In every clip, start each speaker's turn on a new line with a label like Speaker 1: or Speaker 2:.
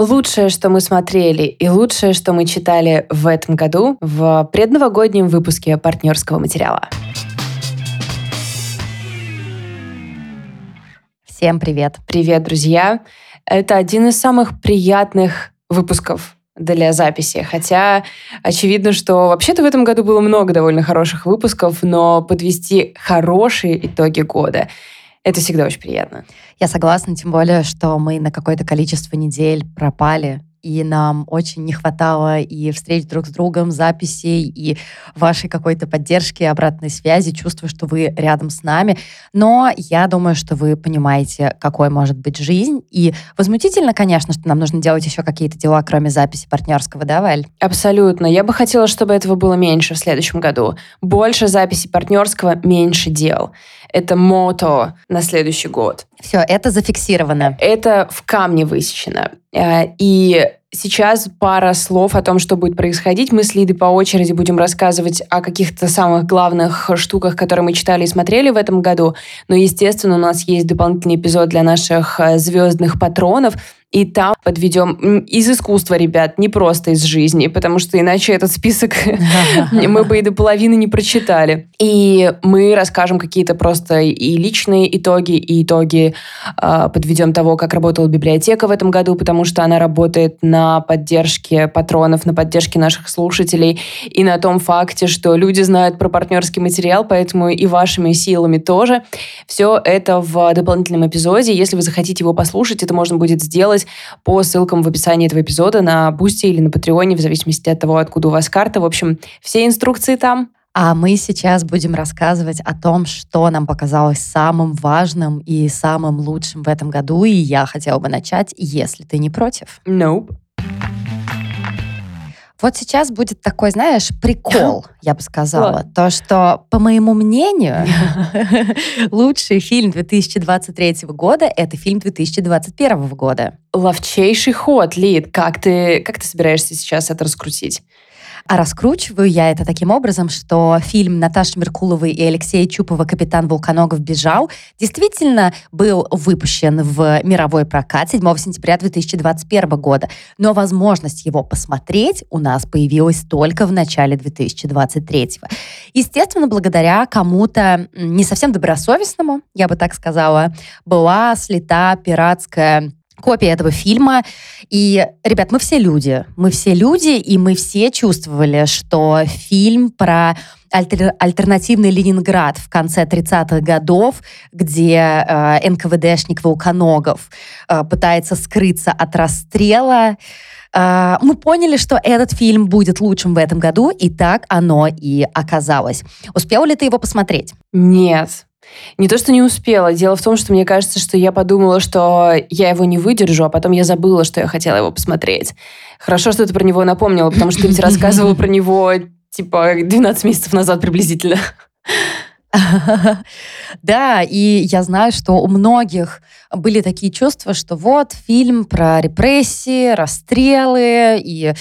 Speaker 1: Лучшее, что мы смотрели и лучшее, что мы читали в этом году в предновогоднем выпуске партнерского материала.
Speaker 2: Всем привет.
Speaker 1: Привет, друзья. Это один из самых приятных выпусков для записи. Хотя очевидно, что вообще-то в этом году было много довольно хороших выпусков, но подвести хорошие итоги года это всегда очень приятно.
Speaker 2: Я согласна, тем более, что мы на какое-то количество недель пропали и нам очень не хватало и встреч друг с другом, записей, и вашей какой-то поддержки, обратной связи, чувства, что вы рядом с нами. Но я думаю, что вы понимаете, какой может быть жизнь. И возмутительно, конечно, что нам нужно делать еще какие-то дела, кроме записи партнерского, да, Валь?
Speaker 1: Абсолютно. Я бы хотела, чтобы этого было меньше в следующем году. Больше записи партнерского, меньше дел. Это мото на следующий год.
Speaker 2: Все, это зафиксировано.
Speaker 1: Это в камне высечено. Э, и сейчас пара слов о том, что будет происходить. Мы с Лидой по очереди будем рассказывать о каких-то самых главных штуках, которые мы читали и смотрели в этом году. Но, естественно, у нас есть дополнительный эпизод для наших э, звездных патронов – и там подведем из искусства, ребят, не просто из жизни, потому что иначе этот список мы бы и до половины не прочитали. И мы расскажем какие-то просто и личные итоги, и итоги а, подведем того, как работала библиотека в этом году, потому что она работает на поддержке патронов, на поддержке наших слушателей, и на том факте, что люди знают про партнерский материал, поэтому и вашими силами тоже. Все это в дополнительном эпизоде. Если вы захотите его послушать, это можно будет сделать сделать по ссылкам в описании этого эпизода на Boosty или на Патреоне, в зависимости от того, откуда у вас карта. В общем, все инструкции там.
Speaker 2: А мы сейчас будем рассказывать о том, что нам показалось самым важным и самым лучшим в этом году. И я хотела бы начать, если ты не против.
Speaker 1: Nope.
Speaker 2: Вот сейчас будет такой, знаешь, прикол, я бы сказала. То, что, по моему мнению, лучший фильм 2023 года — это фильм 2021 года.
Speaker 1: Ловчайший ход, Лид. Как ты, как ты собираешься сейчас это раскрутить?
Speaker 2: А раскручиваю я это таким образом, что фильм Наташи Меркуловой и Алексея Чупова «Капитан Вулканогов бежал» действительно был выпущен в мировой прокат 7 сентября 2021 года. Но возможность его посмотреть у нас появилась только в начале 2023. Естественно, благодаря кому-то не совсем добросовестному, я бы так сказала, была слета пиратская копия этого фильма. И, ребят, мы все люди. Мы все люди, и мы все чувствовали, что фильм про альтер, альтернативный Ленинград в конце 30-х годов, где э, НКВДшник Волконогов э, пытается скрыться от расстрела. Э, мы поняли, что этот фильм будет лучшим в этом году, и так оно и оказалось. Успел ли ты его посмотреть?
Speaker 1: Нет. Не то, что не успела. Дело в том, что мне кажется, что я подумала, что я его не выдержу, а потом я забыла, что я хотела его посмотреть. Хорошо, что ты про него напомнила, потому что ты ведь рассказывала про него типа 12 месяцев назад приблизительно.
Speaker 2: Да, и я знаю, что у многих были такие чувства, что вот фильм про репрессии, расстрелы и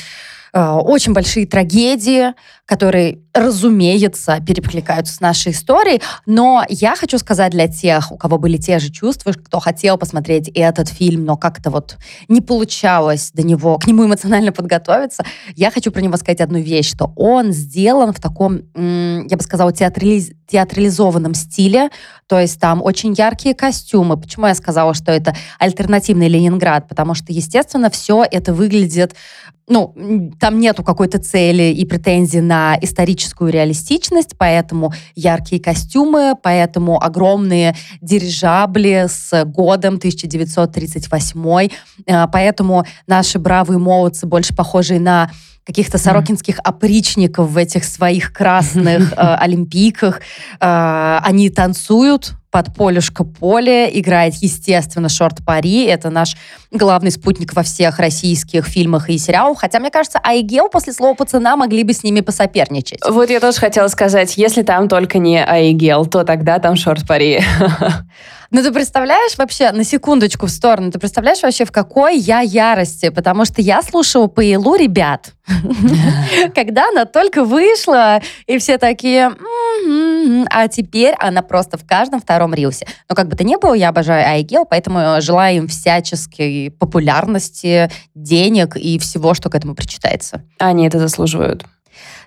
Speaker 2: очень большие трагедии, которые, разумеется, перекликаются с нашей историей. Но я хочу сказать для тех, у кого были те же чувства, кто хотел посмотреть этот фильм, но как-то вот не получалось до него, к нему эмоционально подготовиться, я хочу про него сказать одну вещь, что он сделан в таком, я бы сказала, театрализ театрализованном стиле, то есть там очень яркие костюмы. Почему я сказала, что это альтернативный Ленинград? Потому что, естественно, все это выглядит ну, там нету какой-то цели и претензий на историческую реалистичность, поэтому яркие костюмы, поэтому огромные дирижабли с годом 1938, э, поэтому наши бравые молодцы больше похожие на каких-то сорокинских опричников в этих своих красных э, олимпийках. Э, они танцуют под полюшко поле, играет, естественно, шорт-пари. Это наш главный спутник во всех российских фильмах и сериалах. Хотя, мне кажется, Айгел после слова пацана могли бы с ними посоперничать.
Speaker 1: Вот я тоже хотела сказать, если там только не Айгел, то тогда там шорт-пари.
Speaker 2: Ну, ты представляешь вообще, на секундочку в сторону, ты представляешь вообще, в какой я ярости? Потому что я слушала по Илу ребят, Когда она только вышла, и все такие, а теперь она просто в каждом втором рилсе. Но как бы то ни было, я обожаю Айгел, поэтому желаю им всяческой популярности, денег и всего, что к этому причитается.
Speaker 1: Они это заслуживают.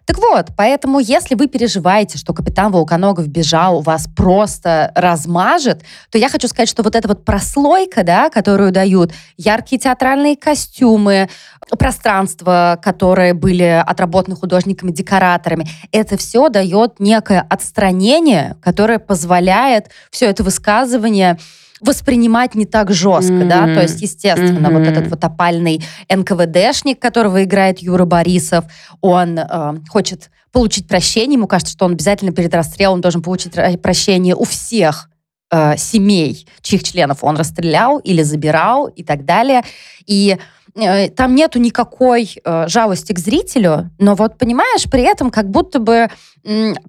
Speaker 2: Так вот, поэтому если вы переживаете, что капитан Волконогов бежал, вас просто размажет, то я хочу сказать, что вот эта вот прослойка, да, которую дают, яркие театральные костюмы, пространства, которые были отработаны художниками-декораторами, это все дает некое отстранение, которое позволяет все это высказывание воспринимать не так жестко, mm-hmm. да, то есть, естественно, mm-hmm. вот этот вот опальный НКВДшник, которого играет Юра Борисов, он э, хочет получить прощение, ему кажется, что он обязательно перед расстрелом должен получить прощение у всех э, семей, чьих членов он расстрелял или забирал и так далее. И там нету никакой э, жалости к зрителю, но вот понимаешь, при этом как будто бы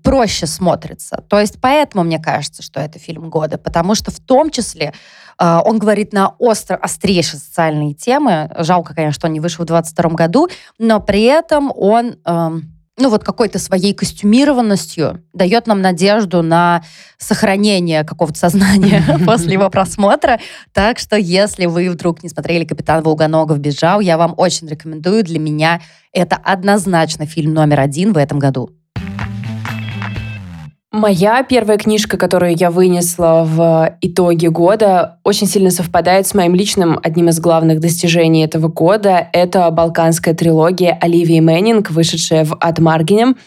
Speaker 2: проще смотрится. То есть поэтому мне кажется, что это фильм года, потому что в том числе э, он говорит на остро, острейшие социальные темы. Жалко, конечно, что он не вышел в 22 году, но при этом он... Ну вот какой-то своей костюмированностью дает нам надежду на сохранение какого-то сознания после его просмотра. Так что если вы вдруг не смотрели «Капитан Волгоногов бежал», я вам очень рекомендую. Для меня это однозначно фильм номер один в этом году.
Speaker 1: Моя первая книжка, которую я вынесла в итоге года, очень сильно совпадает с моим личным одним из главных достижений этого года. Это «Балканская трилогия» Оливии Мэннинг, вышедшая в Ад Маргинем.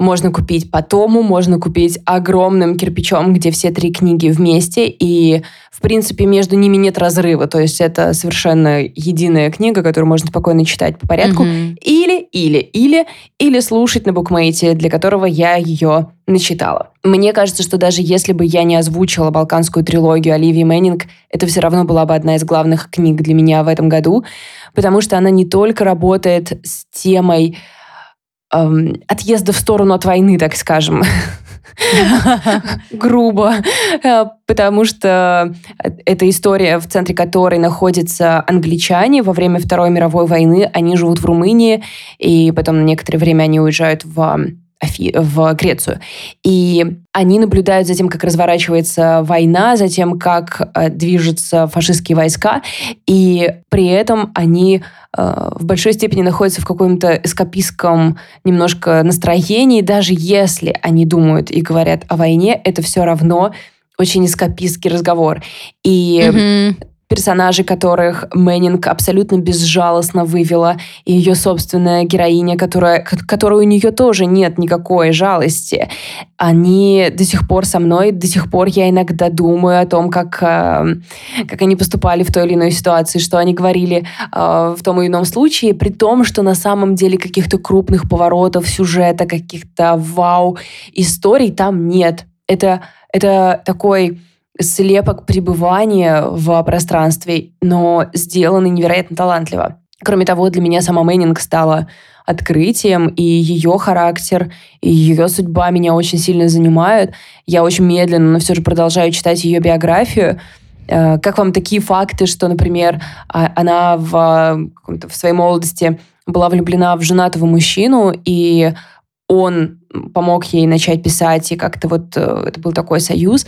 Speaker 1: Можно купить по тому, можно купить огромным кирпичом, где все три книги вместе, и в принципе, между ними нет разрыва. То есть это совершенно единая книга, которую можно спокойно читать по порядку. Mm-hmm. Или, или, или, или слушать на букмейте, для которого я ее начитала. Мне кажется, что даже если бы я не озвучила «Балканскую трилогию» Оливии Мэннинг, это все равно была бы одна из главных книг для меня в этом году, потому что она не только работает с темой эм, отъезда в сторону от войны, так скажем, грубо, э, потому что эта история, в центре которой находятся англичане во время Второй мировой войны. Они живут в Румынии, и потом на некоторое время они уезжают в в Грецию. И они наблюдают за тем, как разворачивается война, за тем, как э, движутся фашистские войска, и при этом они э, в большой степени находятся в каком-то эскапистском немножко настроении, даже если они думают и говорят о войне, это все равно очень эскапистский разговор. И mm-hmm персонажи, которых Мэннинг абсолютно безжалостно вывела, и ее собственная героиня, которая, которой у нее тоже нет никакой жалости, они до сих пор со мной, до сих пор я иногда думаю о том, как, э, как они поступали в той или иной ситуации, что они говорили э, в том или ином случае, при том, что на самом деле каких-то крупных поворотов сюжета, каких-то вау-историй там нет. Это, это такой слепок пребывания в пространстве, но сделанный невероятно талантливо. Кроме того, для меня сама Мэннинг стала открытием, и ее характер, и ее судьба меня очень сильно занимают. Я очень медленно, но все же продолжаю читать ее биографию. Э, как вам такие факты, что, например, а, она в, в своей молодости была влюблена в женатого мужчину, и он помог ей начать писать, и как-то вот э, это был такой союз.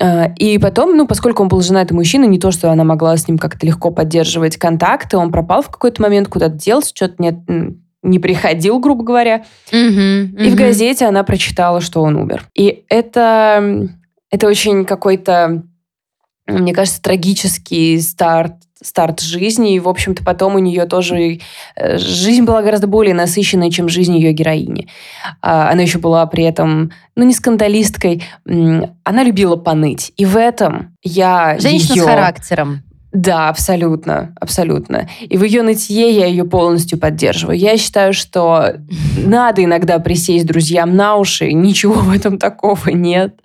Speaker 1: А, и потом, ну, поскольку он был женатый мужчина, не то, что она могла с ним как-то легко поддерживать контакты, он пропал в какой-то момент, куда-то делся, что-то нет, не приходил, грубо говоря. Mm-hmm, И в газете она прочитала, что он умер. И это, это очень какой-то, мне кажется, трагический старт старт жизни, и, в общем-то, потом у нее тоже э, жизнь была гораздо более насыщенной, чем жизнь ее героини. А, она еще была при этом, ну, не скандалисткой, она любила поныть. И в этом я
Speaker 2: Женщина
Speaker 1: ее...
Speaker 2: с характером.
Speaker 1: Да, абсолютно, абсолютно. И в ее нытье я ее полностью поддерживаю. Я считаю, что надо иногда присесть друзьям на уши, ничего в этом такого нет.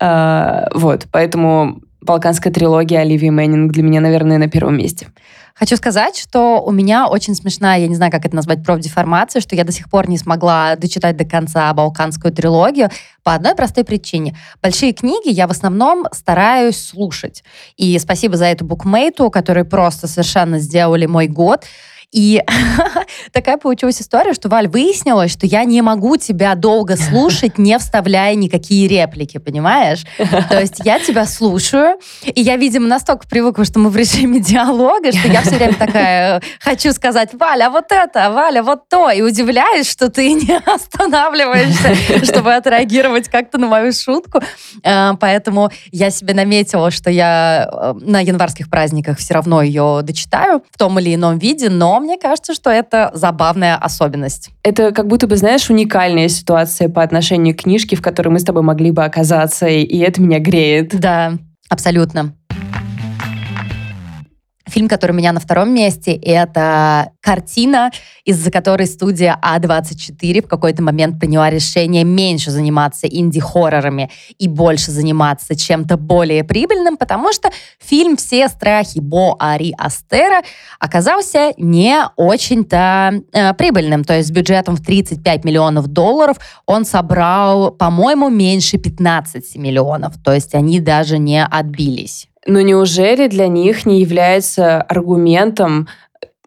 Speaker 1: А, вот, поэтому Балканская трилогия Оливии Мэннинг для меня, наверное, на первом месте.
Speaker 2: Хочу сказать, что у меня очень смешная, я не знаю, как это назвать, профдеформация, что я до сих пор не смогла дочитать до конца балканскую трилогию по одной простой причине. Большие книги я в основном стараюсь слушать. И спасибо за эту букмейту, которые просто совершенно сделали мой год. И такая получилась история, что, Валь, выяснилось, что я не могу тебя долго слушать, не вставляя никакие реплики, понимаешь? То есть я тебя слушаю, и я, видимо, настолько привыкла, что мы в режиме диалога, что я все время такая хочу сказать, Валя, вот это, Валя, вот то, и удивляюсь, что ты не останавливаешься, чтобы отреагировать как-то на мою шутку. Э, поэтому я себе наметила, что я э, на январских праздниках все равно ее дочитаю в том или ином виде, но мне кажется, что это забавная особенность.
Speaker 1: Это как будто бы, знаешь, уникальная ситуация по отношению к книжке, в которой мы с тобой могли бы оказаться, и это меня греет.
Speaker 2: Да, абсолютно. Фильм, который у меня на втором месте, это картина, из-за которой студия А24 в какой-то момент приняла решение меньше заниматься инди-хоррорами и больше заниматься чем-то более прибыльным, потому что фильм «Все страхи Бо Ари Астера» оказался не очень-то э, прибыльным. То есть с бюджетом в 35 миллионов долларов он собрал, по-моему, меньше 15 миллионов. То есть они даже не отбились.
Speaker 1: Но неужели для них не является аргументом,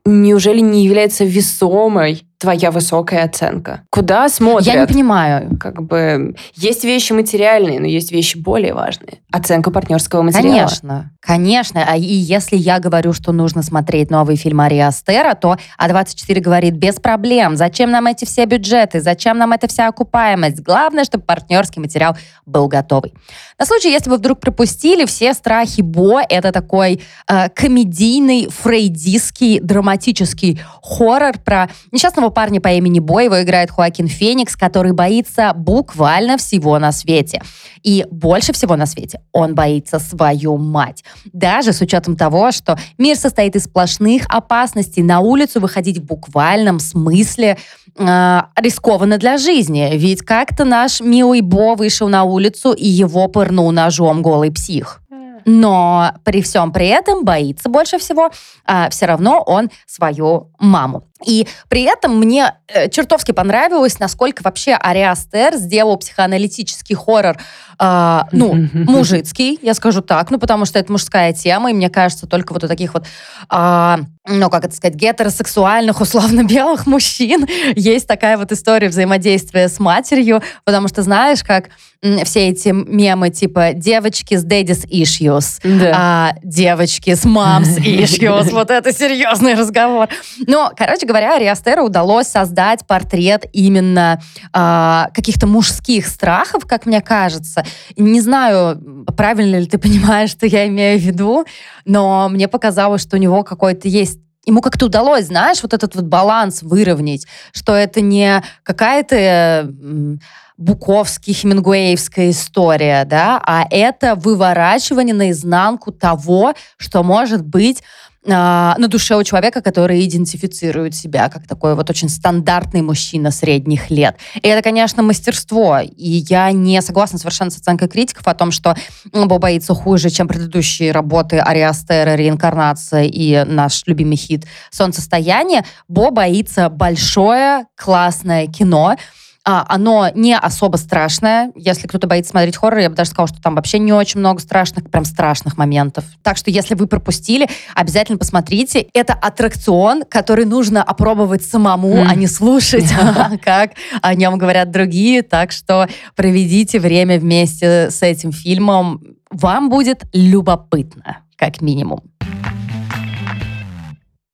Speaker 1: неужели не является весомой твоя высокая оценка? Куда смотрят?
Speaker 2: Я не понимаю.
Speaker 1: Как бы есть вещи материальные, но есть вещи более важные. Оценка партнерского материала.
Speaker 2: Конечно, конечно. А и если я говорю, что нужно смотреть новый фильм Ари Астера, то А24 говорит, без проблем. Зачем нам эти все бюджеты? Зачем нам эта вся окупаемость? Главное, чтобы партнерский материал был готовый. На случай, если вы вдруг пропустили, все страхи Бо — это такой э, комедийный, фрейдистский, драматический хоррор про несчастного одного парня по имени Бо, его играет Хоакин Феникс, который боится буквально всего на свете. И больше всего на свете он боится свою мать. Даже с учетом того, что мир состоит из сплошных опасностей, на улицу выходить в буквальном смысле э, рискованно для жизни. Ведь как-то наш милый Бо вышел на улицу и его пырнул ножом голый псих но при всем при этом боится больше всего а, все равно он свою маму. И при этом мне э, чертовски понравилось, насколько вообще Ариастер сделал психоаналитический хоррор, э, ну, мужицкий, я скажу так, ну, потому что это мужская тема, и мне кажется, только вот у таких вот, э, ну, как это сказать, гетеросексуальных, условно-белых мужчин есть такая вот история взаимодействия с матерью, потому что знаешь, как все эти мемы типа девочки с daddy's issues, да. а, девочки с mom's issues, вот это серьезный разговор. Но, короче говоря, Ариастеру удалось создать портрет именно э, каких-то мужских страхов, как мне кажется. Не знаю, правильно ли ты понимаешь, что я имею в виду, но мне показалось, что у него какой-то есть ему как-то удалось, знаешь, вот этот вот баланс выровнять, что это не какая-то буковский, хемингуэевская история, да, а это выворачивание наизнанку того, что может быть а, на душе у человека, который идентифицирует себя как такой вот очень стандартный мужчина средних лет. И это, конечно, мастерство. И я не согласна совершенно с оценкой критиков о том, что Бо боится хуже, чем предыдущие работы Ариастера, Реинкарнация и наш любимый хит «Солнцестояние». Бо боится большое, классное кино, а, оно не особо страшное. Если кто-то боится смотреть хоррор, я бы даже сказала, что там вообще не очень много страшных, прям страшных моментов. Так что если вы пропустили, обязательно посмотрите. Это аттракцион, который нужно опробовать самому, mm. а не слушать, как о нем говорят другие. Так что проведите время вместе с этим фильмом. Вам будет любопытно, как минимум.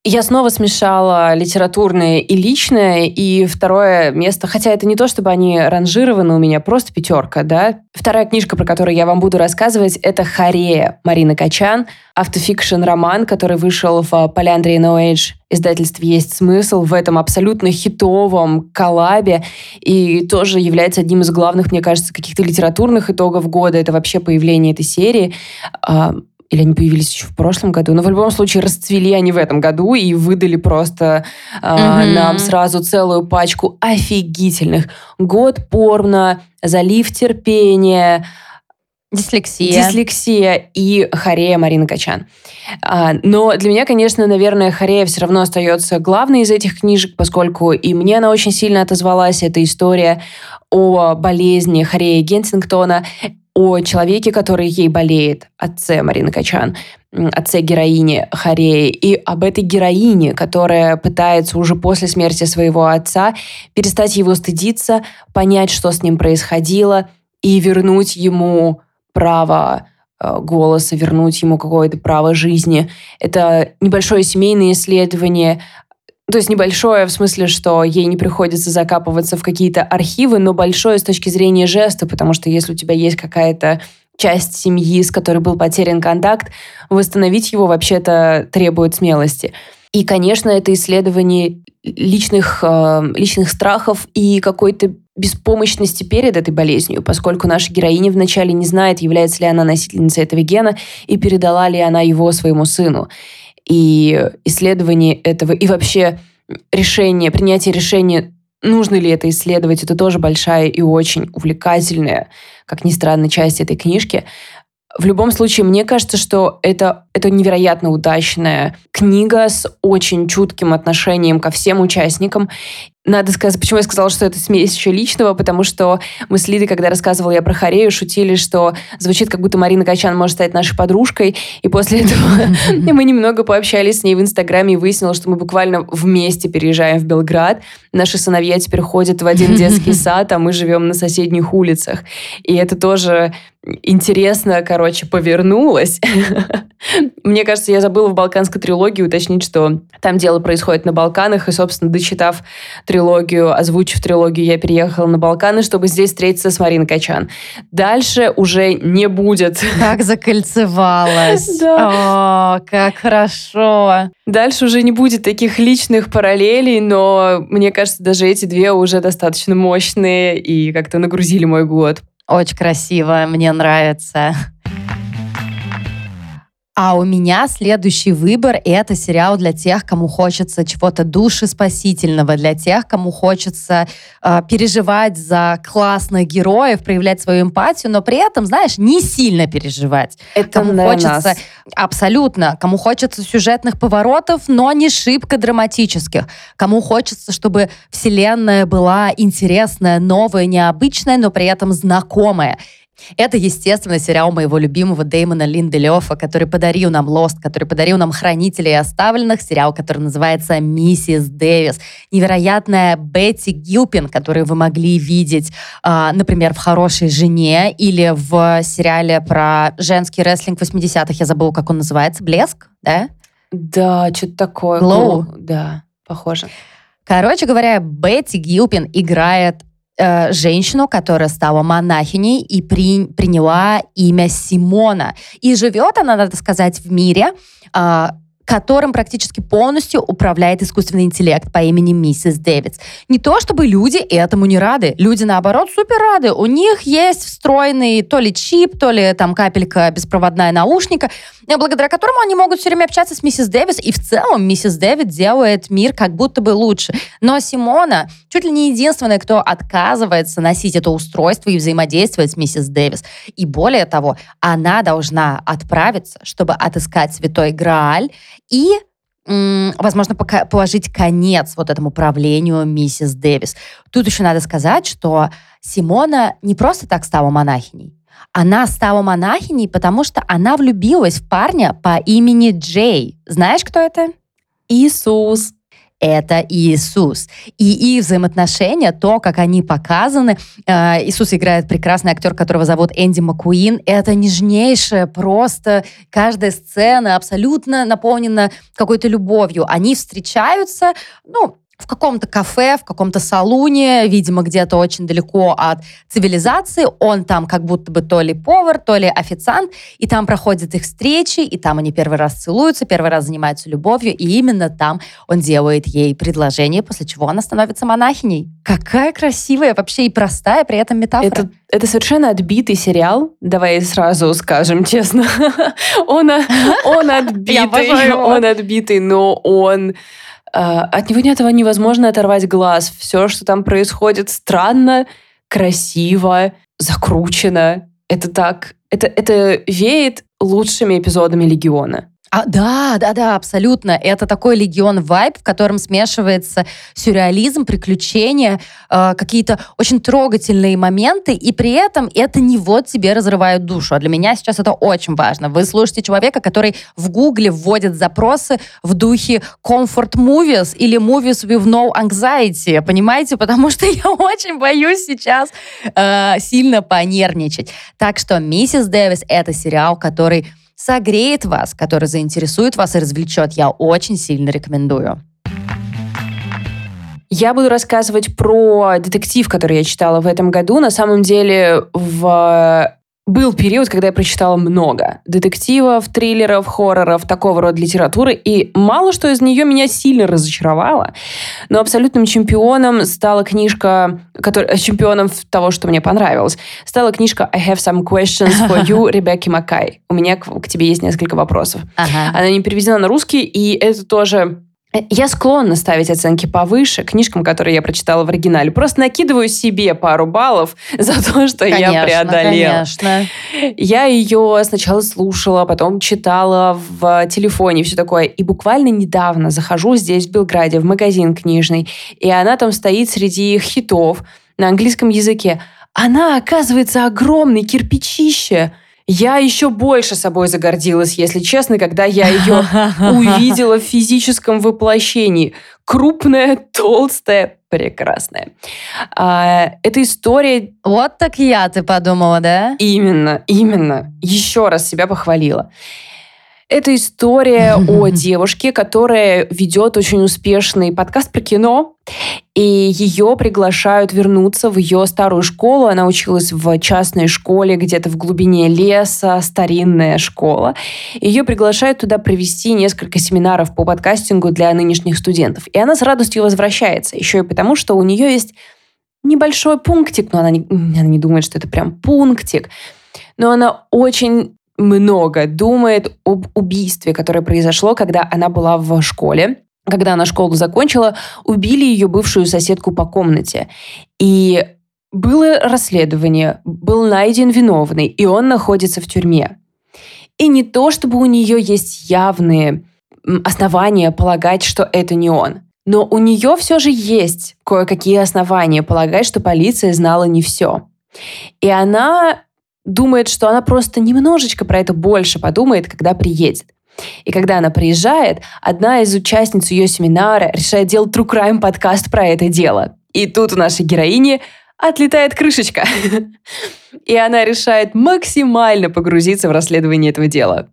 Speaker 1: Я снова смешала литературное и личное, и второе место, хотя это не то, чтобы они ранжированы у меня, просто пятерка, да. Вторая книжка, про которую я вам буду рассказывать, это «Харея» Марины Качан, автофикшн-роман, который вышел в Поляндрии No Age издательстве «Есть смысл» в этом абсолютно хитовом коллабе и тоже является одним из главных, мне кажется, каких-то литературных итогов года. Это вообще появление этой серии а, или они появились еще в прошлом году, но в любом случае расцвели они в этом году и выдали просто э, mm-hmm. нам сразу целую пачку офигительных. Год порно, залив терпения,
Speaker 2: Дислексия.
Speaker 1: Дислексия и хорея Марина Качан. А, но для меня, конечно, наверное, хорея все равно остается главной из этих книжек, поскольку и мне она очень сильно отозвалась. Это история о болезни Хорея Генсингтона. О человеке, который ей болеет, отце Марины Качан, отце героини Хареи, и об этой героине, которая пытается уже после смерти своего отца перестать его стыдиться, понять, что с ним происходило, и вернуть ему право э, голоса, вернуть ему какое-то право жизни. Это небольшое семейное исследование то есть небольшое в смысле, что ей не приходится закапываться в какие-то архивы, но большое с точки зрения жеста, потому что если у тебя есть какая-то часть семьи, с которой был потерян контакт, восстановить его вообще-то требует смелости. И, конечно, это исследование личных, э, личных страхов и какой-то беспомощности перед этой болезнью, поскольку наша героиня вначале не знает, является ли она носительницей этого гена и передала ли она его своему сыну и исследование этого, и вообще решение, принятие решения, нужно ли это исследовать, это тоже большая и очень увлекательная, как ни странно, часть этой книжки. В любом случае, мне кажется, что это, это невероятно удачная книга с очень чутким отношением ко всем участникам. Надо сказать, почему я сказала, что это смесь еще личного, потому что мы с Лидой, когда рассказывала я про Хорею, шутили, что звучит, как будто Марина Качан может стать нашей подружкой. И после этого мы немного пообщались с ней в Инстаграме и выяснилось, что мы буквально вместе переезжаем в Белград. Наши сыновья теперь ходят в один детский сад, а мы живем на соседних улицах. И это тоже интересно, короче, повернулось. Мне кажется, я забыла в «Балканской трилогии» уточнить, что там дело происходит на Балканах, и, собственно, дочитав трилогию, озвучив трилогию, я переехала на Балканы, чтобы здесь встретиться с Мариной Качан. Дальше уже не будет.
Speaker 2: Как закольцевалась. Да. О, как хорошо.
Speaker 1: Дальше уже не будет таких личных параллелей, но мне кажется, даже эти две уже достаточно мощные и как-то нагрузили мой год.
Speaker 2: Очень красиво, мне нравится. А у меня следующий выбор — это сериал для тех, кому хочется чего-то душеспасительного, для тех, кому хочется э, переживать за классных героев, проявлять свою эмпатию, но при этом, знаешь, не сильно переживать.
Speaker 1: Это
Speaker 2: кому хочется нас. абсолютно, кому хочется сюжетных поворотов, но не шибко драматических, кому хочется, чтобы вселенная была интересная, новая, необычная, но при этом знакомая. Это, естественно, сериал моего любимого Дэймона Линделёфа, который подарил нам Лост, который подарил нам Хранителей оставленных, сериал, который называется «Миссис Дэвис». Невероятная Бетти Гилпин, которую вы могли видеть, э, например, в «Хорошей жене» или в сериале про женский рестлинг 80-х. Я забыла, как он называется. «Блеск», да?
Speaker 1: Да, что-то такое.
Speaker 2: Glow.
Speaker 1: Да, похоже.
Speaker 2: Короче говоря, Бетти Гилпин играет э, женщину, которая стала монахиней и при, приняла имя Симона. И живет она, надо сказать, в мире, э, которым практически полностью управляет искусственный интеллект по имени миссис Дэвидс. Не то чтобы люди этому не рады. Люди, наоборот, супер рады. У них есть встроенный то ли чип, то ли там капелька беспроводная наушника, благодаря которому они могут все время общаться с миссис Дэвис. И в целом миссис Дэвид делает мир как будто бы лучше. Но Симона чуть ли не единственная, кто отказывается носить это устройство и взаимодействовать с миссис Дэвис. И более того, она должна отправиться, чтобы отыскать святой Грааль и возможно, положить конец вот этому правлению миссис Дэвис. Тут еще надо сказать, что Симона не просто так стала монахиней. Она стала монахиней, потому что она влюбилась в парня по имени Джей. Знаешь, кто это?
Speaker 1: Иисус
Speaker 2: это Иисус. И их взаимоотношения, то, как они показаны, э, Иисус играет прекрасный актер, которого зовут Энди Маккуин, это нежнейшее, просто каждая сцена абсолютно наполнена какой-то любовью. Они встречаются, ну, в каком-то кафе, в каком-то салуне, видимо, где-то очень далеко от цивилизации. Он там как будто бы то ли повар, то ли официант, и там проходят их встречи, и там они первый раз целуются, первый раз занимаются любовью, и именно там он делает ей предложение, после чего она становится монахиней. Какая красивая, вообще и простая при этом метафора.
Speaker 1: Это, это совершенно отбитый сериал, давай сразу скажем честно. Он, он отбитый, он отбитый, но он от него этого невозможно оторвать глаз. Все, что там происходит, странно, красиво, закручено. Это так... Это, это веет лучшими эпизодами «Легиона».
Speaker 2: А, да, да, да, абсолютно. Это такой легион вайб, в котором смешивается сюрреализм, приключения, э, какие-то очень трогательные моменты, и при этом это не вот тебе разрывают душу. А для меня сейчас это очень важно. Вы слушаете человека, который в Гугле вводит запросы в духе comfort movies или movies with no anxiety, понимаете? Потому что я очень боюсь сейчас э, сильно понервничать. Так что «Миссис Дэвис» — это сериал, который согреет вас, который заинтересует вас и развлечет. Я очень сильно рекомендую.
Speaker 1: Я буду рассказывать про детектив, который я читала в этом году. На самом деле в был период, когда я прочитала много детективов, триллеров, хорроров, такого рода литературы, и мало что из нее меня сильно разочаровало. Но абсолютным чемпионом стала книжка, который, чемпионом того, что мне понравилось, стала книжка I have some questions for you, Ребекки Маккай. У меня к, к тебе есть несколько вопросов. Ага. Она не переведена на русский, и это тоже я склонна ставить оценки повыше книжкам, которые я прочитала в оригинале. Просто накидываю себе пару баллов за то, что конечно, я преодолела. Конечно. Я ее сначала слушала, потом читала в телефоне и все такое. И буквально недавно захожу здесь, в Белграде, в магазин книжный, и она там стоит среди хитов на английском языке. Она, оказывается, огромный кирпичище я еще больше собой загордилась, если честно, когда я ее увидела в физическом воплощении. Крупная, толстая, прекрасная. А, эта история...
Speaker 2: Вот так я, ты подумала, да?
Speaker 1: Именно, именно. Еще раз себя похвалила. Это история о девушке, которая ведет очень успешный подкаст про кино, и ее приглашают вернуться в ее старую школу. Она училась в частной школе где-то в глубине леса, старинная школа. Ее приглашают туда провести несколько семинаров по подкастингу для нынешних студентов. И она с радостью возвращается, еще и потому, что у нее есть небольшой пунктик, но она не, она не думает, что это прям пунктик, но она очень много думает об убийстве, которое произошло, когда она была в школе. Когда она школу закончила, убили ее бывшую соседку по комнате. И было расследование, был найден виновный, и он находится в тюрьме. И не то, чтобы у нее есть явные основания полагать, что это не он. Но у нее все же есть кое-какие основания полагать, что полиция знала не все. И она думает, что она просто немножечко про это больше подумает, когда приедет. И когда она приезжает, одна из участниц ее семинара решает делать True Crime подкаст про это дело. И тут у нашей героини отлетает крышечка. И она решает максимально погрузиться в расследование этого дела.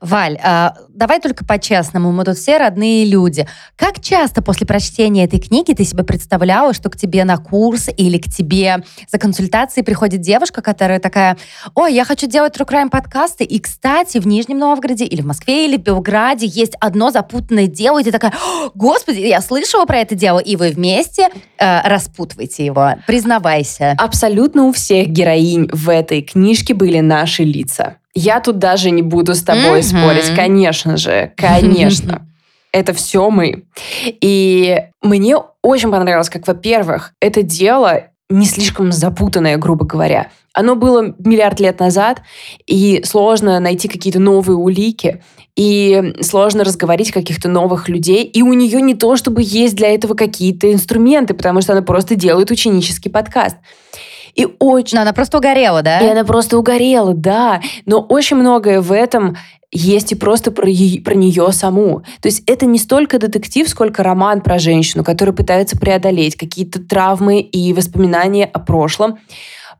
Speaker 2: Валь, а, давай только по-честному, мы тут все родные люди. Как часто после прочтения этой книги ты себе представляла, что к тебе на курс или к тебе за консультацией приходит девушка, которая такая, ой, я хочу делать True Crime подкасты, и, кстати, в Нижнем Новгороде или в Москве или в Белграде есть одно запутанное дело, и ты такая, господи, я слышала про это дело, и вы вместе э, распутываете его. Признавайся.
Speaker 1: Абсолютно у всех героинь в этой книжке были наши лица. Я тут даже не буду с тобой mm-hmm. спорить, конечно же, конечно. Это все мы. И мне очень понравилось, как, во-первых, это дело не слишком запутанное, грубо говоря. Оно было миллиард лет назад, и сложно найти какие-то новые улики, и сложно разговорить каких-то новых людей, и у нее не то, чтобы есть для этого какие-то инструменты, потому что она просто делает ученический подкаст. И очень...
Speaker 2: Но она просто угорела, да?
Speaker 1: И она просто угорела, да. Но очень многое в этом есть и просто про, е- про нее саму. То есть это не столько детектив, сколько роман про женщину, которая пытается преодолеть какие-то травмы и воспоминания о прошлом.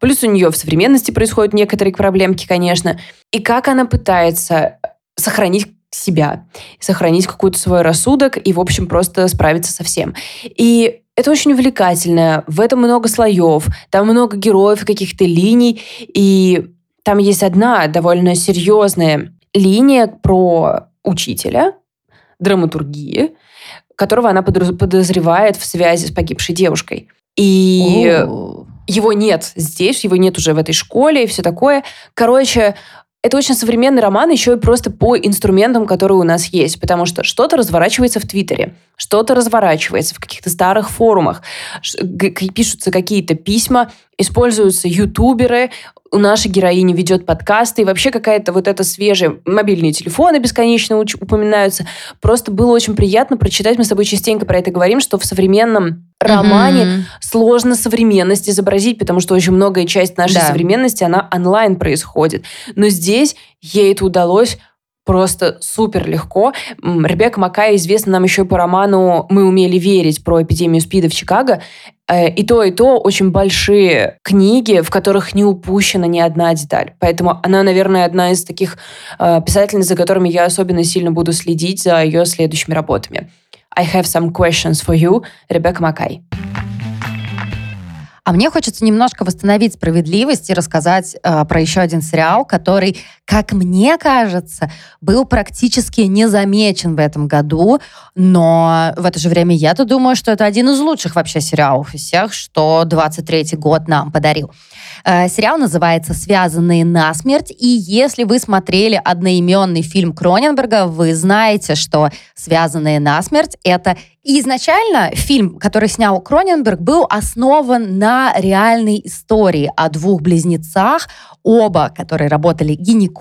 Speaker 1: Плюс у нее в современности происходят некоторые проблемки, конечно. И как она пытается сохранить себя, сохранить какой-то свой рассудок и, в общем, просто справиться со всем. И это очень увлекательно. В этом много слоев, там много героев, каких-то линий. И там есть одна довольно серьезная линия про учителя, драматургии, которого она подозревает в связи с погибшей девушкой. И О. его нет здесь, его нет уже в этой школе и все такое. Короче, это очень современный роман еще и просто по инструментам, которые у нас есть, потому что что-то разворачивается в Твиттере, что-то разворачивается в каких-то старых форумах, пишутся какие-то письма, используются ютуберы, у нашей героини ведет подкасты, и вообще какая-то вот эта свежая... Мобильные телефоны бесконечно упоминаются. Просто было очень приятно прочитать, мы с тобой частенько про это говорим, что в современном романе mm-hmm. сложно современность изобразить, потому что очень многое часть нашей да. современности, она онлайн происходит. Но здесь ей это удалось просто супер легко. Ребекка Макай известна нам еще по роману «Мы умели верить» про эпидемию СПИДа в Чикаго. Э, и то, и то очень большие книги, в которых не упущена ни одна деталь. Поэтому она, наверное, одна из таких э, писательниц, за которыми я особенно сильно буду следить за ее следующими работами. I have some questions for you, Ребекка Макай.
Speaker 2: А мне хочется немножко восстановить справедливость и рассказать э, про еще один сериал, который, как мне кажется, был практически не замечен в этом году, но в это же время я-то думаю, что это один из лучших вообще сериалов из всех, что 23-й год нам подарил. Э, сериал называется «Связанные насмерть», и если вы смотрели одноименный фильм Кроненберга, вы знаете, что «Связанные насмерть» — это и изначально фильм, который снял Кроненберг, был основан на реальной истории о двух близнецах, оба, которые работали гинекологами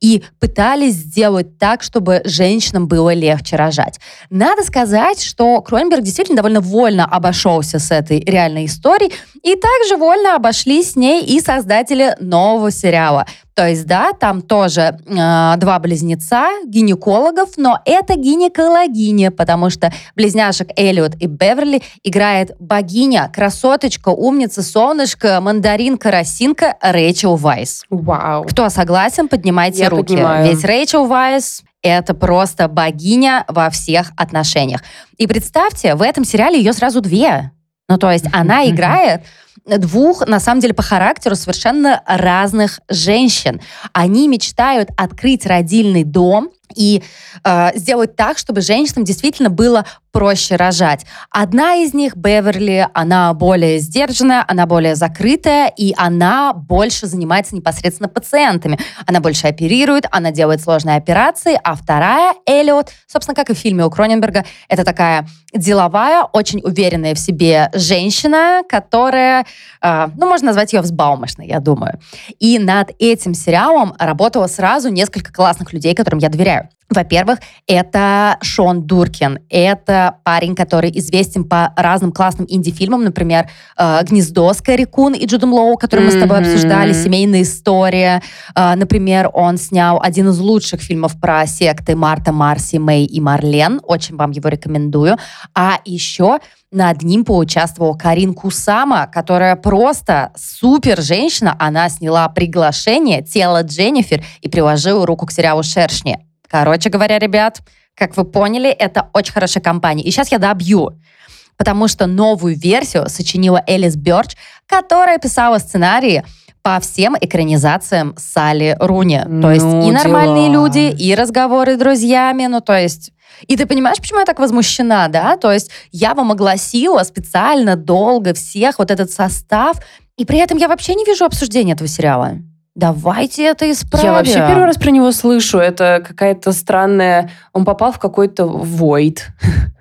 Speaker 2: и пытались сделать так, чтобы женщинам было легче рожать. Надо сказать, что Кроненберг действительно довольно вольно обошелся с этой реальной историей, и также вольно обошлись с ней и создатели нового сериала. То есть, да, там тоже э, два близнеца, гинекологов, но это гинекологиня, потому что близняшек Элliot и Беверли играет богиня, красоточка, умница, солнышко, мандаринка, росинка Рэйчел Вайс.
Speaker 1: Вау.
Speaker 2: Кто согласен, поднимайте
Speaker 1: Я
Speaker 2: руки.
Speaker 1: Поднимаю.
Speaker 2: Ведь Рэйчел Вайс это просто богиня во всех отношениях. И представьте, в этом сериале ее сразу две. Ну, то есть она играет двух, на самом деле, по характеру совершенно разных женщин. Они мечтают открыть родильный дом, и э, сделать так, чтобы женщинам действительно было проще рожать. Одна из них, Беверли, она более сдержанная, она более закрытая, и она больше занимается непосредственно пациентами. Она больше оперирует, она делает сложные операции, а вторая, Эллиот, собственно, как и в фильме у Кроненберга, это такая деловая, очень уверенная в себе женщина, которая, э, ну, можно назвать ее взбаумышной, я думаю. И над этим сериалом работало сразу несколько классных людей, которым я доверяю. Во-первых, это Шон Дуркин. Это парень, который известен по разным классным инди-фильмам, например, э, «Гнездо» с Кэрри Кун и Джудом Лоу, который мы с тобой обсуждали, «Семейная история». Э, например, он снял один из лучших фильмов про секты Марта, Марси, Мэй и Марлен. Очень вам его рекомендую. А еще над ним поучаствовала Карин Кусама, которая просто супер женщина. Она сняла приглашение «Тело Дженнифер» и приложила руку к сериалу «Шершни». Короче говоря, ребят, как вы поняли, это очень хорошая компания. И сейчас я добью. Потому что новую версию сочинила Элис Бёрч, которая писала сценарии по всем экранизациям Салли Руни. Ну, то есть и нормальные дела. люди, и разговоры с друзьями, ну то есть... И ты понимаешь, почему я так возмущена, да? То есть я вам огласила специально долго всех вот этот состав, и при этом я вообще не вижу обсуждения этого сериала. Давайте это исправим.
Speaker 1: Я вообще первый раз про него слышу. Это какая-то странная... Он попал в какой-то void.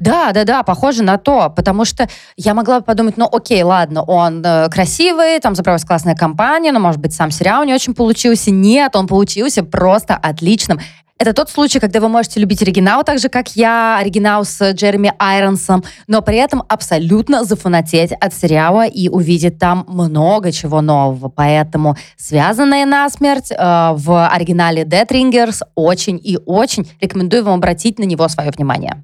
Speaker 2: Да, да, да, похоже на то, потому что я могла бы подумать, ну окей, ладно, он э, красивый, там заправилась классная компания, но, может быть, сам сериал не очень получился. Нет, он получился просто отличным. Это тот случай, когда вы можете любить оригинал так же, как я, оригинал с Джереми Айронсом, но при этом абсолютно зафанатеть от сериала и увидеть там много чего нового. Поэтому «Связанные насмерть» э, в оригинале Dead Ringers очень и очень рекомендую вам обратить на него свое внимание.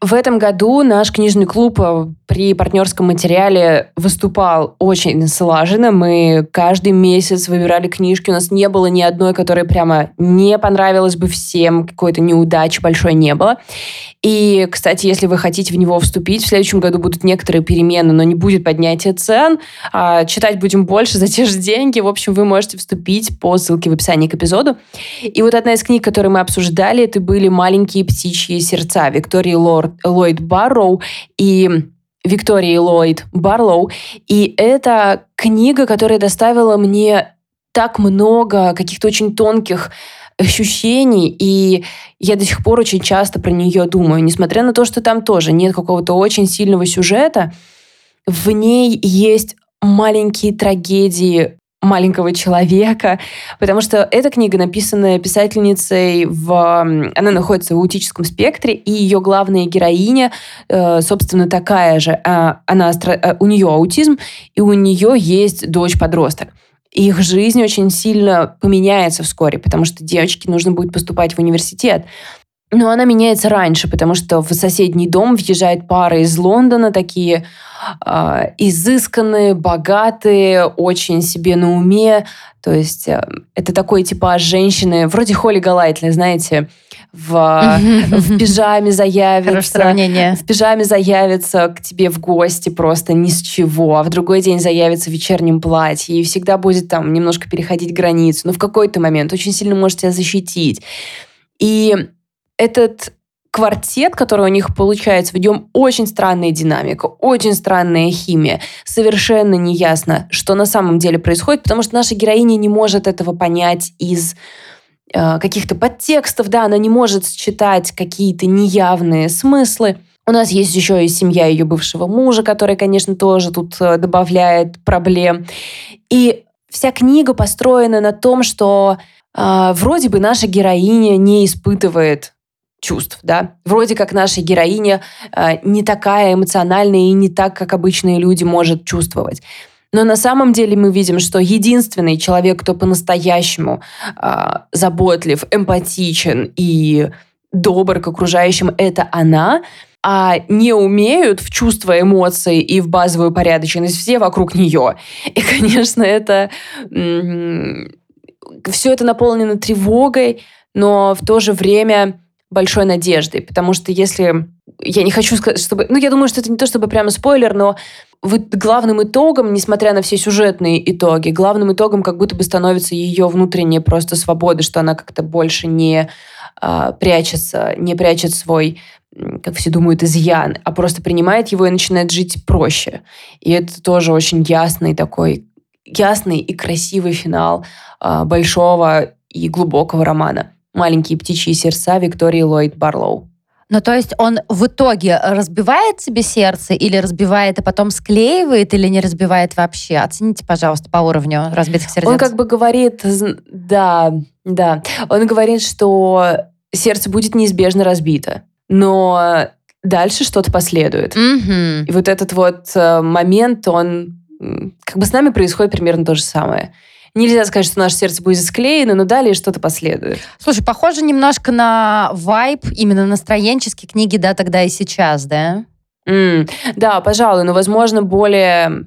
Speaker 1: В этом году наш книжный клуб э, при партнерском материале выступал очень слаженно. Мы каждый месяц выбирали книжки. У нас не было ни одной, которая прямо не понравилась бы всем. Какой-то неудачи большой не было. И, кстати, если вы хотите в него вступить, в следующем году будут некоторые перемены, но не будет поднятия цен. А читать будем больше за те же деньги. В общем, вы можете вступить по ссылке в описании к эпизоду. И вот одна из книг, которые мы обсуждали, это были «Маленькие птичьи сердца» Виктории Лорд Ллойд Барроу и Виктории Ллойд Барлоу. И это книга, которая доставила мне так много каких-то очень тонких ощущений, и я до сих пор очень часто про нее думаю. Несмотря на то, что там тоже нет какого-то очень сильного сюжета, в ней есть маленькие трагедии маленького человека, потому что эта книга написана писательницей в... Она находится в аутическом спектре, и ее главная героиня, э, собственно, такая же. А, она, э, у нее аутизм, и у нее есть дочь-подросток. Их жизнь очень сильно поменяется вскоре, потому что девочке нужно будет поступать в университет. Но она меняется раньше, потому что в соседний дом въезжает пара из Лондона, такие э, изысканные, богатые, очень себе на уме. То есть э, это такой типаж женщины, вроде Холли Галайтли, знаете, в, в пижаме заявится. В пижаме заявится к тебе в гости просто ни с чего, а в другой день заявится в вечернем платье и всегда будет там немножко переходить границу. Но в какой-то момент очень сильно может тебя защитить. И этот квартет, который у них получается, в нем очень странная динамика, очень странная химия. Совершенно неясно, что на самом деле происходит, потому что наша героиня не может этого понять из э, каких-то подтекстов, да, она не может считать какие-то неявные смыслы. У нас есть еще и семья ее бывшего мужа, которая, конечно, тоже тут э, добавляет проблем. И вся книга построена на том, что э, вроде бы наша героиня не испытывает чувств, да. Вроде как наша героиня э, не такая эмоциональная и не так, как обычные люди может чувствовать. Но на самом деле мы видим, что единственный человек, кто по-настоящему э, заботлив, эмпатичен и добр к окружающим, это она, а не умеют в чувства, эмоции и в базовую порядочность все вокруг нее. И, конечно, это все это наполнено тревогой, но в то же время большой надеждой, потому что если... Я не хочу сказать, чтобы... Ну, я думаю, что это не то чтобы прямо спойлер, но главным итогом, несмотря на все сюжетные итоги, главным итогом как будто бы становится ее внутренняя просто свобода, что она как-то больше не э, прячется, не прячет свой как все думают, изъян, а просто принимает его и начинает жить проще. И это тоже очень ясный такой, ясный и красивый финал э, большого и глубокого романа. «Маленькие птичьи сердца» Виктории Ллойд Барлоу.
Speaker 2: Ну, то есть он в итоге разбивает себе сердце или разбивает, и потом склеивает, или не разбивает вообще? Оцените, пожалуйста, по уровню разбитых сердец.
Speaker 1: Он как бы говорит, да, да. Он говорит, что сердце будет неизбежно разбито, но дальше что-то последует.
Speaker 2: Mm-hmm.
Speaker 1: И вот этот вот э, момент, он как бы с нами происходит примерно то же самое. Нельзя сказать, что наше сердце будет склеено, но далее что-то последует.
Speaker 2: Слушай, похоже немножко на вайб, именно настроенческие книги «Да, тогда и сейчас», да?
Speaker 1: Mm, да, пожалуй, но, возможно, более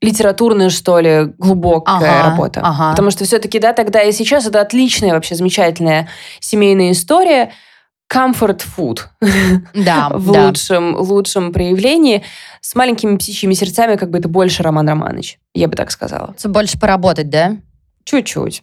Speaker 1: литературная, что ли, глубокая ага, работа.
Speaker 2: Ага.
Speaker 1: Потому что все-таки, да, тогда и сейчас это отличная, вообще замечательная семейная история – comfort food
Speaker 2: да,
Speaker 1: в
Speaker 2: да.
Speaker 1: лучшем, лучшем проявлении. С маленькими птичьими сердцами как бы это больше Роман Романович, я бы так сказала.
Speaker 2: Больше поработать, да?
Speaker 1: Чуть-чуть.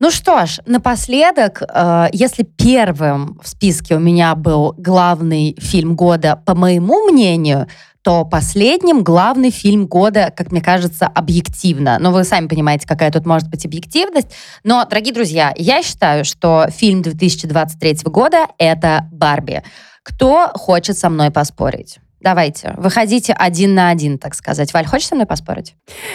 Speaker 2: Ну что ж, напоследок, э, если первым в списке у меня был главный фильм года, по моему мнению, то последним главный фильм года, как мне кажется, объективно. Но вы сами понимаете, какая тут может быть объективность. Но, дорогие друзья, я считаю, что фильм 2023 года — это «Барби». Кто хочет со мной поспорить? Давайте, выходите один на один, так сказать. Валь, хочешь со мной поспорить?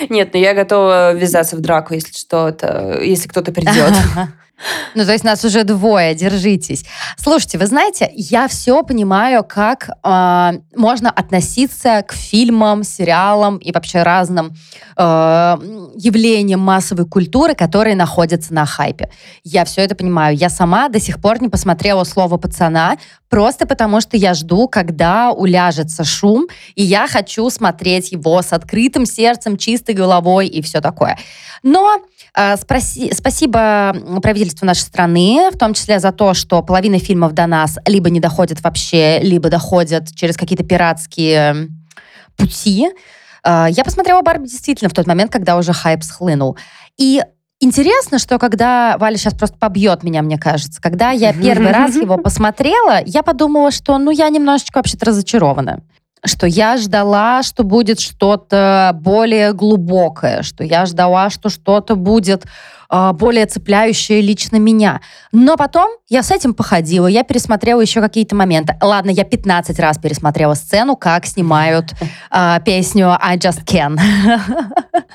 Speaker 1: Нет, но я готова ввязаться в драку, если что-то, если кто-то придет.
Speaker 2: Ну, то есть нас уже двое, держитесь. Слушайте, вы знаете, я все понимаю, как э, можно относиться к фильмам, сериалам и вообще разным э, явлениям массовой культуры, которые находятся на хайпе. Я все это понимаю. Я сама до сих пор не посмотрела «Слово пацана», просто потому что я жду, когда уляжется шум, и я хочу смотреть его с открытым сердцем, чистой головой и все такое. Но э, спроси, спасибо правительству нашей страны, в том числе за то, что половина фильмов до нас либо не доходят вообще, либо доходят через какие-то пиратские пути. Э, я посмотрела Барби действительно в тот момент, когда уже хайп схлынул. И Интересно, что когда Валя сейчас просто побьет меня, мне кажется, когда я первый раз его посмотрела, я подумала, что ну я немножечко вообще-то разочарована. что я ждала, что будет что-то более глубокое, что я ждала, что что-то будет э, более цепляющее лично меня. Но потом я с этим походила, я пересмотрела еще какие-то моменты. Ладно, я 15 раз пересмотрела сцену, как снимают э, песню I Just Can.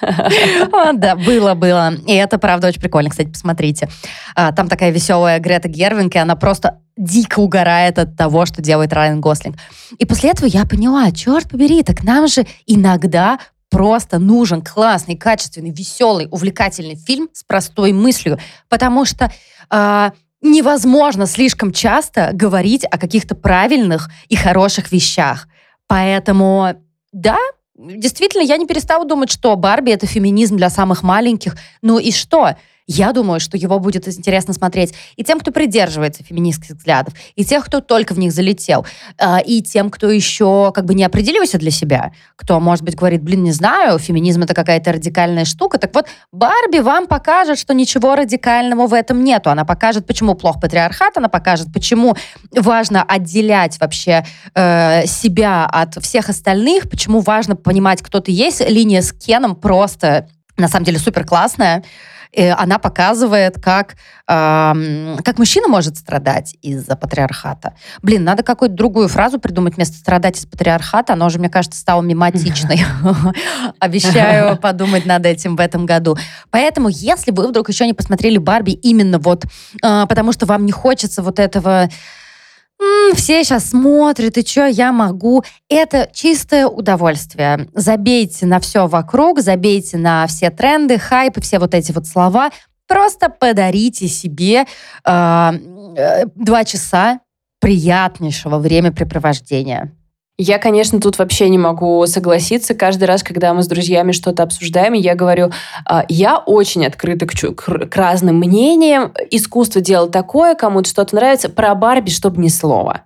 Speaker 2: Да, было, было. И это, правда, очень прикольно, кстати, посмотрите. А, там такая веселая Грета Гервинг, и она просто дико угорает от того, что делает Райан Гослинг. И после этого я поняла, черт побери, так нам же иногда просто нужен классный, качественный, веселый, увлекательный фильм с простой мыслью, потому что э, невозможно слишком часто говорить о каких-то правильных и хороших вещах. Поэтому, да, действительно, я не перестала думать, что Барби — это феминизм для самых маленьких. Ну и что? Я думаю, что его будет интересно смотреть и тем, кто придерживается феминистских взглядов, и тех, кто только в них залетел, а, и тем, кто еще как бы не определился для себя, кто, может быть, говорит, блин, не знаю, феминизм это какая-то радикальная штука. Так вот, Барби вам покажет, что ничего радикального в этом нету. Она покажет, почему плох патриархат, она покажет, почему важно отделять вообще э, себя от всех остальных, почему важно понимать, кто ты есть. Линия с Кеном просто, на самом деле, супер классная она показывает, как, э, как мужчина может страдать из-за патриархата. Блин, надо какую-то другую фразу придумать вместо «страдать из патриархата». Она уже, мне кажется, стала мематичной. Обещаю подумать над этим в этом году. Поэтому, если вы вдруг еще не посмотрели «Барби» именно вот э, потому, что вам не хочется вот этого М, все сейчас смотрят, и что я могу. Это чистое удовольствие. Забейте на все вокруг, забейте на все тренды, хайпы, все вот эти вот слова. Просто подарите себе э, э, два часа приятнейшего времяпрепровождения.
Speaker 1: Я, конечно, тут вообще не могу согласиться. Каждый раз, когда мы с друзьями что-то обсуждаем, я говорю, «А, я очень открыта к, к разным мнениям. Искусство дело такое, кому-то что-то нравится. Про Барби, чтобы ни слова.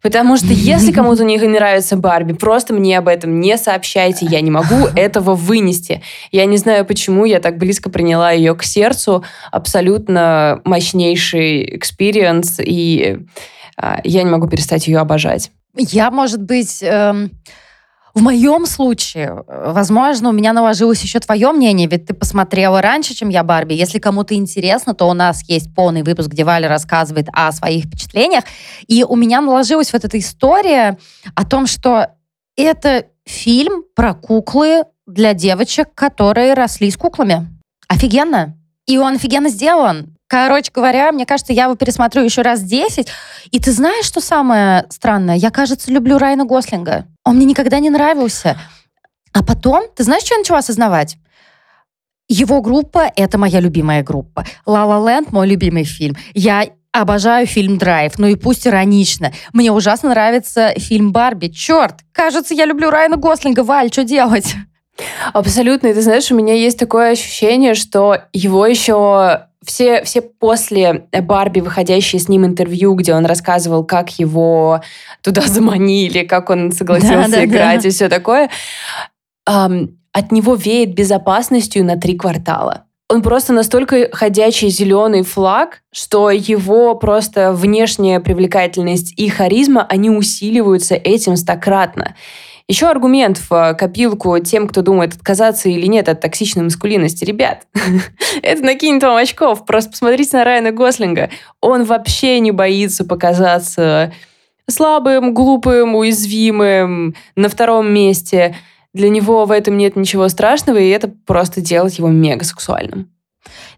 Speaker 1: Потому что если кому-то не нравится Барби, просто мне об этом не сообщайте, я не могу этого вынести. Я не знаю, почему я так близко приняла ее к сердцу. Абсолютно мощнейший experience, и а, я не могу перестать ее обожать.
Speaker 2: Я, может быть, эм, в моем случае, возможно, у меня наложилось еще твое мнение, ведь ты посмотрела раньше, чем я Барби. Если кому-то интересно, то у нас есть полный выпуск, где Валя рассказывает о своих впечатлениях. И у меня наложилась вот эта история о том, что это фильм про куклы для девочек, которые росли с куклами. Офигенно. И он офигенно сделан. Короче говоря, мне кажется, я его пересмотрю еще раз 10. И ты знаешь, что самое странное? Я, кажется, люблю Райана Гослинга. Он мне никогда не нравился. А потом, ты знаешь, что я начала осознавать? Его группа — это моя любимая группа. «Ла Ла Ленд» — мой любимый фильм. Я обожаю фильм «Драйв», ну и пусть иронично. Мне ужасно нравится фильм «Барби». Черт, кажется, я люблю Райана Гослинга. Валь, что делать?
Speaker 1: Абсолютно. И ты знаешь, у меня есть такое ощущение, что его еще все, все после Барби, выходящие с ним интервью, где он рассказывал, как его туда заманили, как он согласился да, играть да. и все такое, эм, от него веет безопасностью на три квартала. Он просто настолько ходячий зеленый флаг, что его просто внешняя привлекательность и харизма, они усиливаются этим стократно. Еще аргумент в копилку тем, кто думает, отказаться или нет от токсичной маскулинности. Ребят, это накинет вам очков. Просто посмотрите на Райана Гослинга. Он вообще не боится показаться слабым, глупым, уязвимым, на втором месте. Для него в этом нет ничего страшного, и это просто делает его мега сексуальным.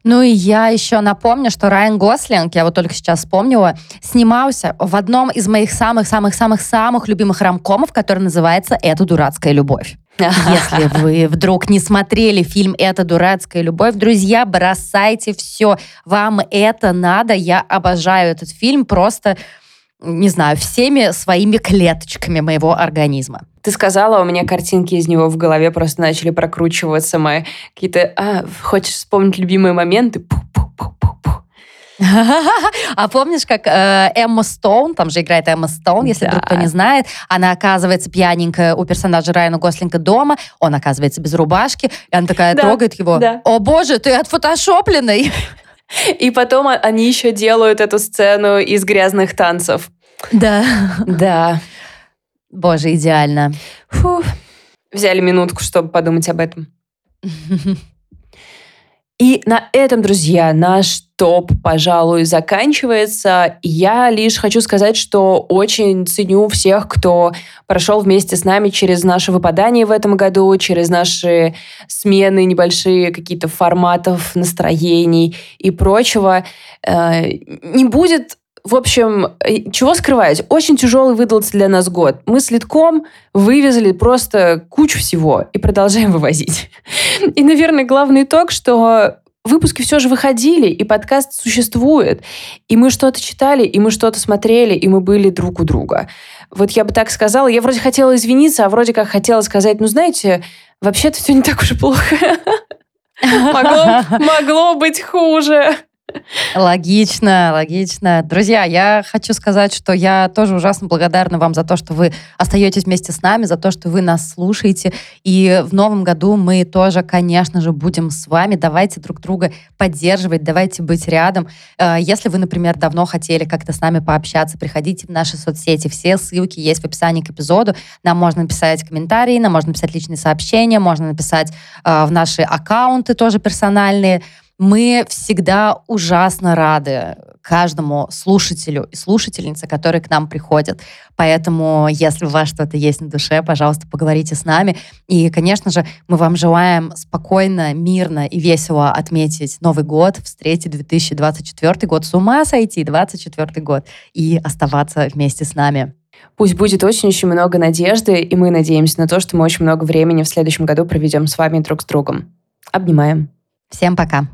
Speaker 2: Ну и я еще напомню, что Райан Гослинг, я вот только сейчас вспомнила, снимался в одном из моих самых-самых-самых-самых любимых рамкомов, который называется «Это дурацкая любовь». Если вы вдруг не смотрели фильм «Это дурацкая любовь», друзья, бросайте все. Вам это надо. Я обожаю этот фильм. Просто не знаю, всеми своими клеточками моего организма.
Speaker 1: Ты сказала, у меня картинки из него в голове просто начали прокручиваться. Мои какие-то... А, хочешь вспомнить любимые моменты?
Speaker 2: А помнишь, как э, Эмма Стоун, там же играет Эмма Стоун, если да. вдруг кто не знает, она оказывается пьяненькая у персонажа Райана Гослинга дома, он оказывается без рубашки, и она такая да, трогает его. Да. О боже, ты отфотошопленный!
Speaker 1: И потом они еще делают эту сцену из грязных танцев.
Speaker 2: Да.
Speaker 1: Да.
Speaker 2: Боже, идеально.
Speaker 1: Фу. Взяли минутку, чтобы подумать об этом. И на этом, друзья, наш топ, пожалуй, заканчивается. Я лишь хочу сказать, что очень ценю всех, кто прошел вместе с нами через наше выпадание в этом году, через наши смены небольшие какие-то форматов, настроений и прочего. Э, не будет в общем, э, чего скрывать? Очень тяжелый выдался для нас год. Мы с Литком вывезли просто кучу всего и продолжаем вывозить. И, наверное, главный итог, что выпуски все же выходили, и подкаст существует. И мы что-то читали, и мы что-то смотрели, и мы были друг у друга. Вот я бы так сказала. Я вроде хотела извиниться, а вроде как хотела сказать, ну, знаете, вообще-то все не так уж и плохо. Могло, могло быть хуже.
Speaker 2: Логично, логично. Друзья, я хочу сказать, что я тоже ужасно благодарна вам за то, что вы остаетесь вместе с нами, за то, что вы нас слушаете. И в новом году мы тоже, конечно же, будем с вами. Давайте друг друга поддерживать, давайте быть рядом. Э, если вы, например, давно хотели как-то с нами пообщаться, приходите в наши соцсети. Все ссылки есть в описании к эпизоду. Нам можно написать комментарии, нам можно написать личные сообщения, можно написать э, в наши аккаунты тоже персональные. Мы всегда ужасно рады каждому слушателю и слушательнице, которые к нам приходят. Поэтому, если у вас что-то есть на душе, пожалуйста, поговорите с нами. И, конечно же, мы вам желаем спокойно, мирно и весело отметить Новый год, встретить 2024 год, с ума сойти 2024 год и оставаться вместе с нами.
Speaker 1: Пусть будет очень-очень много надежды, и мы надеемся на то, что мы очень много времени в следующем году проведем с вами друг с другом. Обнимаем.
Speaker 2: Всем пока.